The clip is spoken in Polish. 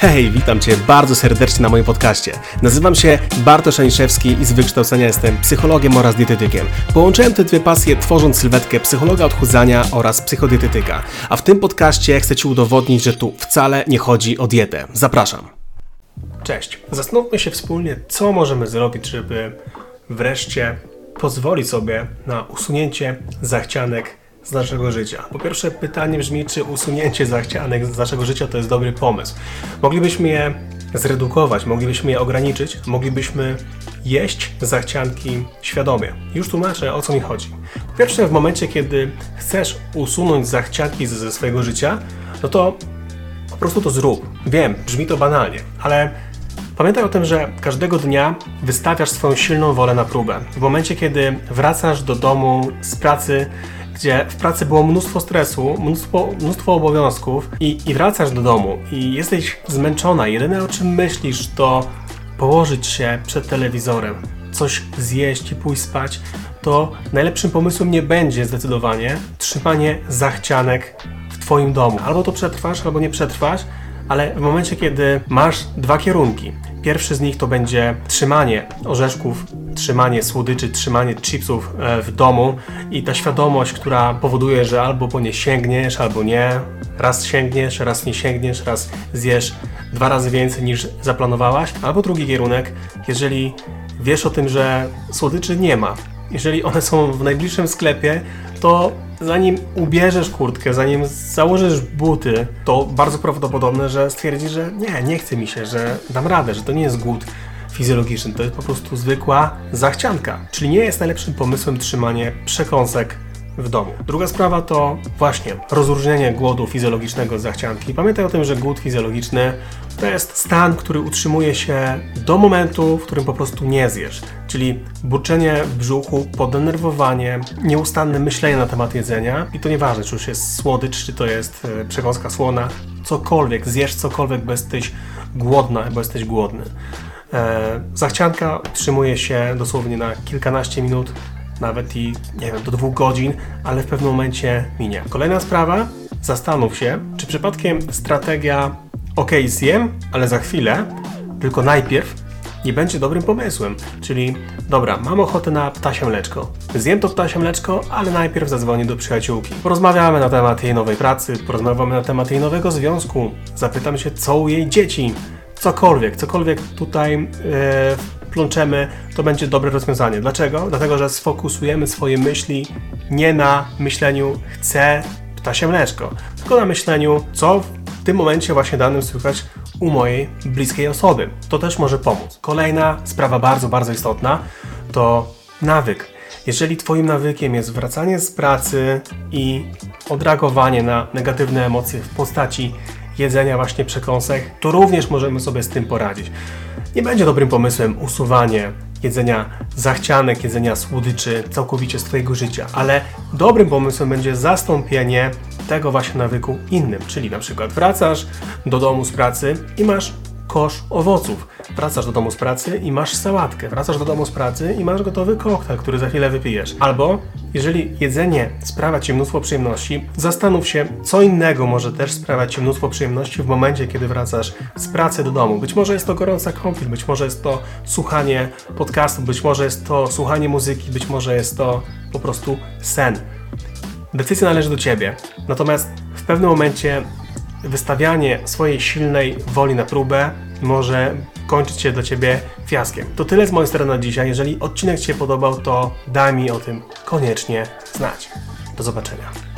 Hej, witam Cię bardzo serdecznie na moim podcaście. Nazywam się Bartosz Aniszewski i z wykształcenia jestem psychologiem oraz dietetykiem. Połączyłem te dwie pasje tworząc sylwetkę psychologa odchudzania oraz psychodietetyka. A w tym podcaście chcę Ci udowodnić, że tu wcale nie chodzi o dietę. Zapraszam. Cześć. Zastanówmy się wspólnie, co możemy zrobić, żeby wreszcie pozwolić sobie na usunięcie zachcianek z naszego życia. Po pierwsze, pytanie brzmi, czy usunięcie zachcianek z naszego życia to jest dobry pomysł. Moglibyśmy je zredukować, moglibyśmy je ograniczyć, moglibyśmy jeść zachcianki świadomie. Już tłumaczę, o co mi chodzi. Po pierwsze, w momencie, kiedy chcesz usunąć zachcianki ze swojego życia, no to po prostu to zrób. Wiem, brzmi to banalnie, ale Pamiętaj o tym, że każdego dnia wystawiasz swoją silną wolę na próbę. W momencie, kiedy wracasz do domu z pracy, gdzie w pracy było mnóstwo stresu, mnóstwo, mnóstwo obowiązków i, i wracasz do domu i jesteś zmęczona, jedyne o czym myślisz to położyć się przed telewizorem, coś zjeść i pójść spać, to najlepszym pomysłem nie będzie zdecydowanie trzymanie zachcianek w Twoim domu. Albo to przetrwasz, albo nie przetrwasz, ale w momencie, kiedy masz dwa kierunki, Pierwszy z nich to będzie trzymanie orzeszków, trzymanie słodyczy, trzymanie chipsów e, w domu i ta świadomość, która powoduje, że albo po nie sięgniesz, albo nie. Raz sięgniesz, raz nie sięgniesz, raz zjesz dwa razy więcej niż zaplanowałaś. Albo drugi kierunek, jeżeli wiesz o tym, że słodyczy nie ma, jeżeli one są w najbliższym sklepie, to zanim ubierzesz kurtkę, zanim założysz buty, to bardzo prawdopodobne, że stwierdzisz, że nie, nie chce mi się, że dam radę, że to nie jest głód fizjologiczny, to jest po prostu zwykła zachcianka. Czyli nie jest najlepszym pomysłem trzymanie przekąsek w domu. Druga sprawa to właśnie rozróżnienie głodu fizjologicznego z zachcianki. Pamiętaj o tym, że głód fizjologiczny to jest stan, który utrzymuje się do momentu, w którym po prostu nie zjesz. Czyli burczenie brzuchu, podenerwowanie, nieustanne myślenie na temat jedzenia i to nieważne, czy już jest słodycz, czy to jest e, przekąska słona, cokolwiek, zjesz cokolwiek, bo jesteś głodna, bo jesteś głodny. E, zachcianka utrzymuje się dosłownie na kilkanaście minut, nawet i nie wiem, do dwóch godzin, ale w pewnym momencie minie. Kolejna sprawa, zastanów się, czy przypadkiem strategia ok, zjem, ale za chwilę, tylko najpierw nie będzie dobrym pomysłem. Czyli, dobra, mam ochotę na ptasie mleczko. Zjem to ptasie mleczko, ale najpierw zadzwonię do przyjaciółki. Porozmawiamy na temat jej nowej pracy, porozmawiamy na temat jej nowego związku, zapytam się, co u jej dzieci. Cokolwiek, cokolwiek tutaj yy, plączemy, to będzie dobre rozwiązanie. Dlaczego? Dlatego, że sfokusujemy swoje myśli nie na myśleniu chcę ptasie mleczko, tylko na myśleniu, co w tym momencie właśnie danym słychać u mojej bliskiej osoby. To też może pomóc. Kolejna sprawa bardzo, bardzo istotna to nawyk. Jeżeli Twoim nawykiem jest wracanie z pracy i odreagowanie na negatywne emocje w postaci jedzenia właśnie przekąsek, to również możemy sobie z tym poradzić. Nie będzie dobrym pomysłem usuwanie jedzenia zachcianek, jedzenia słodyczy całkowicie z Twojego życia, ale dobrym pomysłem będzie zastąpienie tego właśnie nawyku innym, czyli na przykład wracasz do domu z pracy i masz kosz owoców. Wracasz do domu z pracy i masz sałatkę. Wracasz do domu z pracy i masz gotowy koktajl, który za chwilę wypijesz. Albo jeżeli jedzenie sprawia Ci mnóstwo przyjemności, zastanów się, co innego może też sprawiać Ci mnóstwo przyjemności w momencie, kiedy wracasz z pracy do domu. Być może jest to gorąca kąpiel, być może jest to słuchanie podcastu, być może jest to słuchanie muzyki, być może jest to po prostu sen. Decyzja należy do Ciebie. Natomiast w pewnym momencie wystawianie swojej silnej woli na próbę może kończyć się dla Ciebie fiaskiem. To tyle z mojej strony na dzisiaj. Jeżeli odcinek Ci się podobał, to daj mi o tym koniecznie znać. Do zobaczenia.